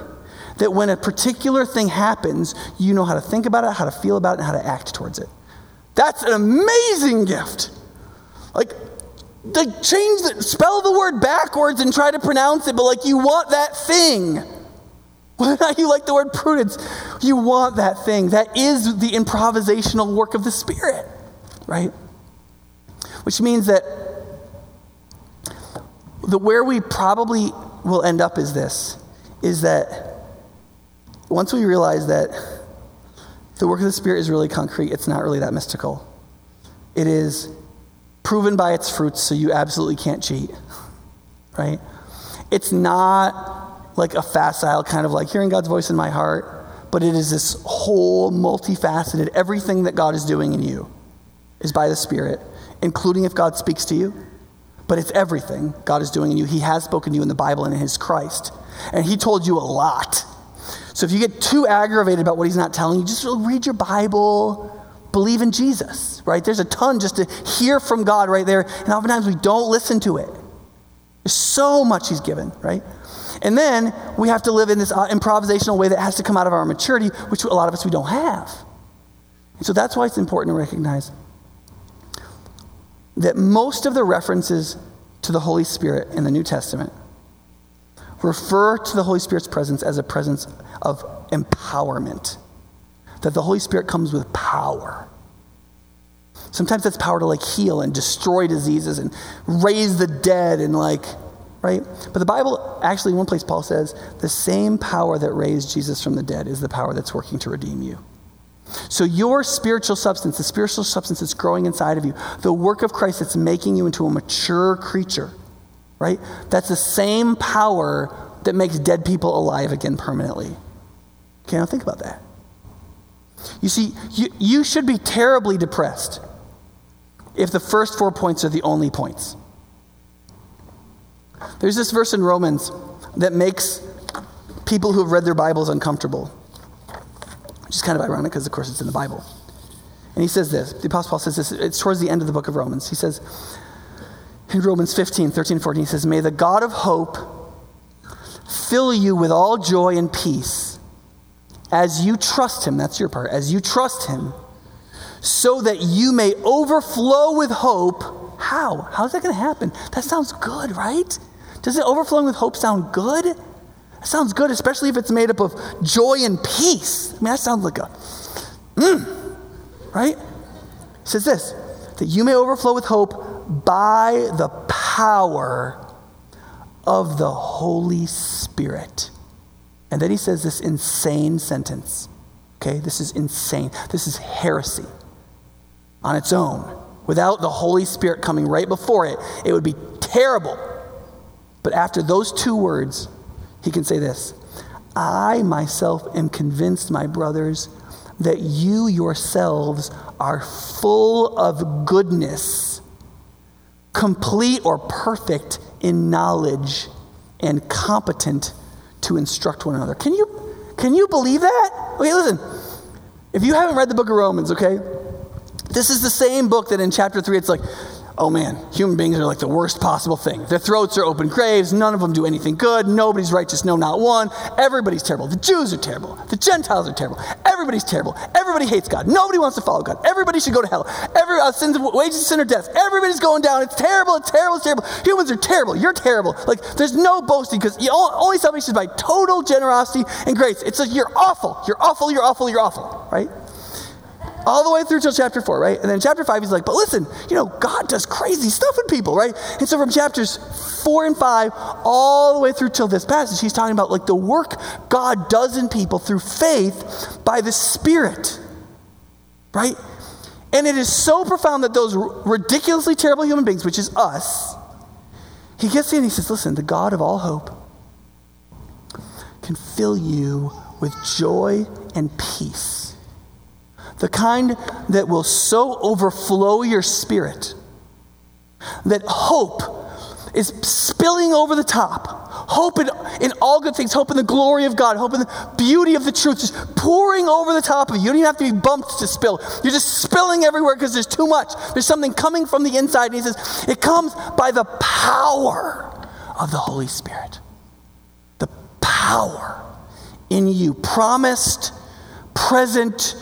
that when a particular thing happens, you know how to think about it, how to feel about it, and how to act towards it. That's an amazing gift. Like, like change the spell the word backwards and try to pronounce it, but like you want that thing. Whether or not you like the word prudence, you want that thing. That is the improvisational work of the Spirit, right? Which means that the where we probably will end up is this is that once we realize that the work of the Spirit is really concrete, it's not really that mystical. It is proven by its fruits, so you absolutely can't cheat, right? It's not like a facile kind of like hearing God's voice in my heart, but it is this whole multifaceted, everything that God is doing in you is by the Spirit, including if God speaks to you. But it's everything God is doing in you. He has spoken to you in the Bible and in His Christ. And He told you a lot. So if you get too aggravated about what He's not telling you, just read your Bible, believe in Jesus, right? There's a ton just to hear from God right there, and oftentimes we don't listen to it. There's so much He's given, right? And then we have to live in this uh, improvisational way that has to come out of our maturity, which a lot of us we don't have. So that's why it's important to recognize that most of the references to the Holy Spirit in the New Testament refer to the Holy Spirit's presence as a presence of empowerment that the Holy Spirit comes with power. Sometimes that's power to like heal and destroy diseases and raise the dead and like, right? But the Bible, actually, one place, Paul says, the same power that raised Jesus from the dead is the power that's working to redeem you. So, your spiritual substance, the spiritual substance that's growing inside of you, the work of Christ that's making you into a mature creature, right? That's the same power that makes dead people alive again permanently. Okay, now think about that. You see, you, you should be terribly depressed if the first four points are the only points. There's this verse in Romans that makes people who have read their Bibles uncomfortable, which is kind of ironic because, of course, it's in the Bible. And he says this the Apostle Paul says this, it's towards the end of the book of Romans. He says, in Romans 15, 13, 14, he says, May the God of hope fill you with all joy and peace as you trust him, that's your part, as you trust him, so that you may overflow with hope. How? How's that going to happen? That sounds good, right? Does it overflowing with hope sound good? That sounds good, especially if it's made up of joy and peace. I mean, that sounds like a, mm, right? It says this that you may overflow with hope by the power of the Holy Spirit. And then he says this insane sentence. Okay, this is insane. This is heresy on its own. Without the Holy Spirit coming right before it, it would be terrible. But after those two words, he can say this I myself am convinced, my brothers, that you yourselves are full of goodness, complete or perfect in knowledge, and competent to instruct one another. Can you, can you believe that? Okay, listen. If you haven't read the book of Romans, okay, this is the same book that in chapter 3 it's like, oh man, human beings are like the worst possible thing. Their throats are open graves. None of them do anything good. Nobody's righteous, no, not one. Everybody's terrible. The Jews are terrible. The Gentiles are terrible. Everybody's terrible. Everybody hates God. Nobody wants to follow God. Everybody should go to hell. Every uh, sins, wages of sin or death. Everybody's going down. It's terrible. It's terrible. It's terrible. Humans are terrible. You're terrible. Like there's no boasting because only salvation is by total generosity and grace. It's like you're awful. You're awful. You're awful. You're awful. Right? All the way through till chapter four, right? And then chapter five, he's like, but listen, you know, God does crazy stuff in people, right? And so from chapters four and five, all the way through till this passage, he's talking about like the work God does in people through faith by the Spirit, right? And it is so profound that those ridiculously terrible human beings, which is us, he gets in and he says, listen, the God of all hope can fill you with joy and peace the kind that will so overflow your spirit that hope is spilling over the top. Hope in, in all good things, hope in the glory of God, hope in the beauty of the truth, just pouring over the top of you. You don't even have to be bumped to spill. You're just spilling everywhere because there's too much. There's something coming from the inside. And he says, it comes by the power of the Holy Spirit. The power in you, promised, present,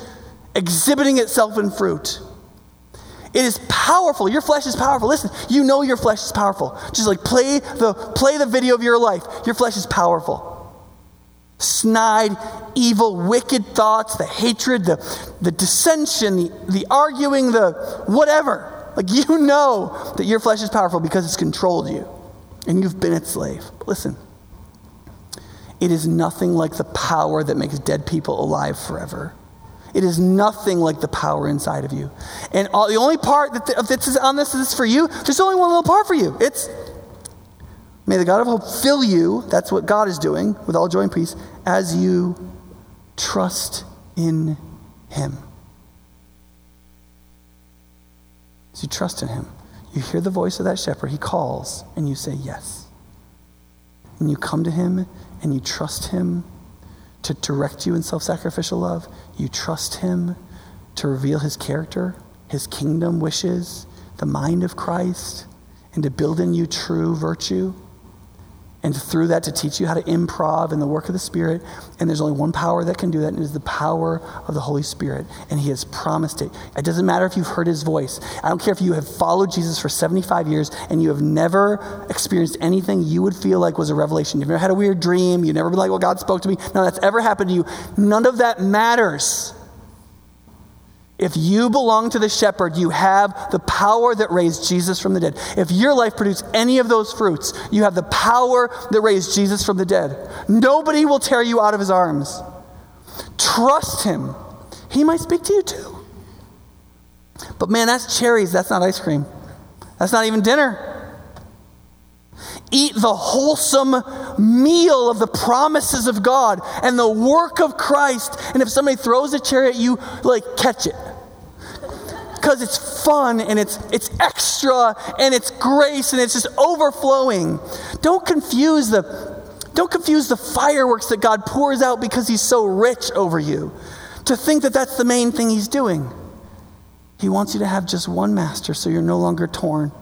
exhibiting itself in fruit. It is powerful. Your flesh is powerful. Listen, you know your flesh is powerful. Just like play the play the video of your life. Your flesh is powerful. Snide, evil, wicked thoughts, the hatred, the, the dissension, the, the arguing, the whatever. Like you know that your flesh is powerful because it's controlled you and you've been its slave. But listen, it is nothing like the power that makes dead people alive forever. It is nothing like the power inside of you. And all, the only part that that's on this is for you. There's only one little part for you. It's may the God of hope fill you. That's what God is doing with all joy and peace as you trust in Him. As you trust in Him, you hear the voice of that shepherd. He calls, and you say yes. And you come to Him and you trust Him to direct you in self sacrificial love. You trust Him to reveal His character, His kingdom wishes, the mind of Christ, and to build in you true virtue. And through that, to teach you how to improv in the work of the Spirit. And there's only one power that can do that, and it is the power of the Holy Spirit. And He has promised it. It doesn't matter if you've heard His voice. I don't care if you have followed Jesus for 75 years and you have never experienced anything you would feel like was a revelation. You've never had a weird dream. You've never been like, well, God spoke to me. Of that's ever happened to you. None of that matters. If you belong to the shepherd, you have the power that raised Jesus from the dead. If your life produced any of those fruits, you have the power that raised Jesus from the dead. Nobody will tear you out of his arms. Trust him. He might speak to you too. But man, that's cherries. That's not ice cream. That's not even dinner. Eat the wholesome meal of the promises of God and the work of Christ. And if somebody throws a cherry at you, like, catch it. Because it's fun and it's, it's extra and it's grace and it's just overflowing. Don't confuse the, don't confuse the fireworks that God pours out because He's so rich over you to think that that's the main thing He's doing. He wants you to have just one master so you're no longer torn.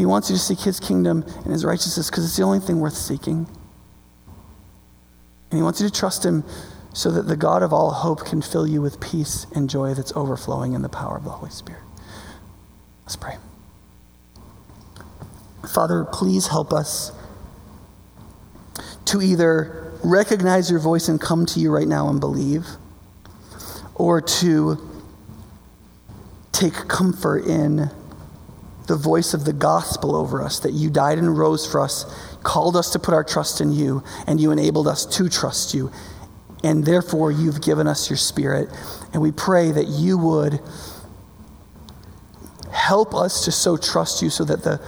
He wants you to seek His kingdom and His righteousness because it's the only thing worth seeking. And He wants you to trust Him so that the God of all hope can fill you with peace and joy that's overflowing in the power of the Holy Spirit. Let's pray. Father, please help us to either recognize your voice and come to you right now and believe, or to take comfort in the voice of the gospel over us, that you died and rose for us, called us to put our trust in you, and you enabled us to trust you. And therefore, you've given us your spirit. And we pray that you would help us to so trust you so that the,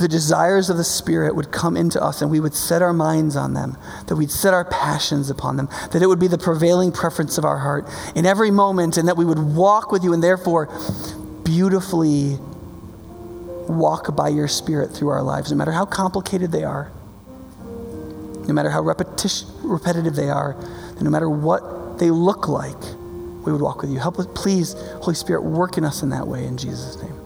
the desires of the Spirit would come into us and we would set our minds on them, that we'd set our passions upon them, that it would be the prevailing preference of our heart in every moment, and that we would walk with you and therefore beautifully walk by your Spirit through our lives, no matter how complicated they are, no matter how repetitive they are, no matter what they look like. we would walk with you. Help us, please, Holy Spirit, work in us in that way in Jesus' name.